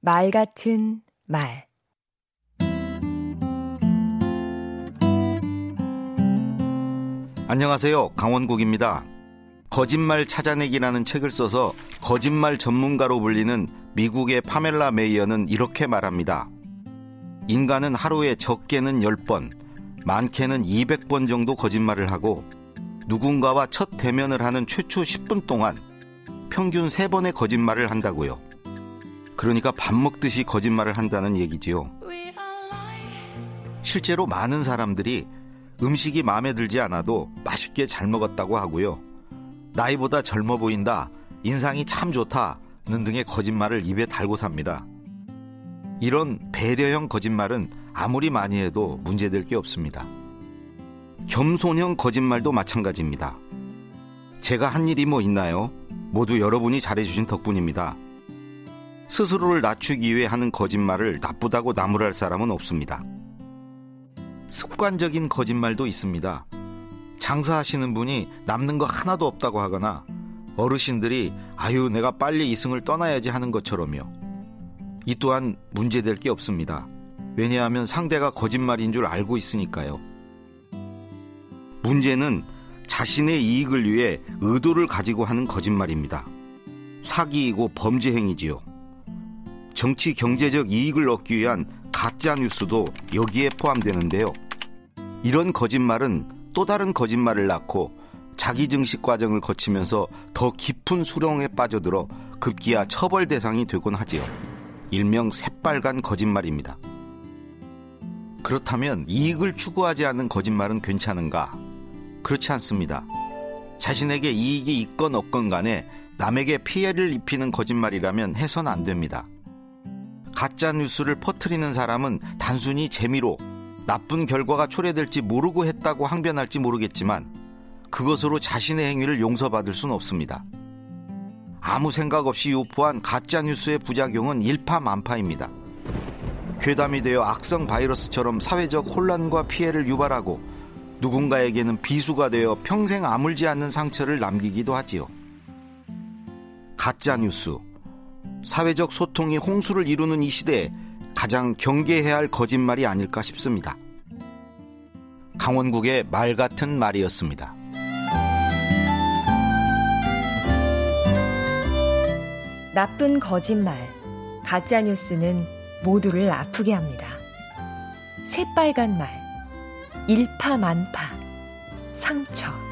말 같은 말 안녕하세요. 강원국입니다. 거짓말 찾아내기라는 책을 써서 거짓말 전문가로 불리는 미국의 파멜라 메이어는 이렇게 말합니다. 인간은 하루에 적게는 10번, 많게는 200번 정도 거짓말을 하고 누군가와 첫 대면을 하는 최초 10분 동안 평균 3번의 거짓말을 한다고요. 그러니까 밥 먹듯이 거짓말을 한다는 얘기지요. 실제로 많은 사람들이 음식이 마음에 들지 않아도 맛있게 잘 먹었다고 하고요. 나이보다 젊어 보인다, 인상이 참 좋다, 는 등의 거짓말을 입에 달고 삽니다. 이런 배려형 거짓말은 아무리 많이 해도 문제될 게 없습니다. 겸손형 거짓말도 마찬가지입니다. 제가 한 일이 뭐 있나요? 모두 여러분이 잘해주신 덕분입니다. 스스로를 낮추기 위해 하는 거짓말을 나쁘다고 나무랄 사람은 없습니다. 습관적인 거짓말도 있습니다. 장사하시는 분이 남는 거 하나도 없다고 하거나 어르신들이 아유 내가 빨리 이승을 떠나야지 하는 것처럼요. 이 또한 문제될 게 없습니다. 왜냐하면 상대가 거짓말인 줄 알고 있으니까요. 문제는 자신의 이익을 위해 의도를 가지고 하는 거짓말입니다. 사기이고 범죄 행위지요. 정치 경제적 이익을 얻기 위한 가짜 뉴스도 여기에 포함되는데요. 이런 거짓말은 또 다른 거짓말을 낳고 자기 증식 과정을 거치면서 더 깊은 수렁에 빠져들어 급기야 처벌 대상이 되곤 하지요. 일명 새빨간 거짓말입니다. 그렇다면 이익을 추구하지 않는 거짓말은 괜찮은가? 그렇지 않습니다. 자신에게 이익이 있건 없건 간에 남에게 피해를 입히는 거짓말이라면 해선 안 됩니다. 가짜 뉴스를 퍼뜨리는 사람은 단순히 재미로 나쁜 결과가 초래될지 모르고 했다고 항변할지 모르겠지만 그것으로 자신의 행위를 용서받을 수는 없습니다. 아무 생각 없이 유포한 가짜 뉴스의 부작용은 일파만파입니다. 괴담이 되어 악성 바이러스처럼 사회적 혼란과 피해를 유발하고 누군가에게는 비수가 되어 평생 아물지 않는 상처를 남기기도 하지요. 가짜 뉴스. 사회적 소통이 홍수를 이루는 이 시대에 가장 경계해야 할 거짓말이 아닐까 싶습니다. 강원국의 말 같은 말이었습니다. 나쁜 거짓말, 가짜 뉴스는 모두를 아프게 합니다. 새빨간 말, 일파만파, 상처.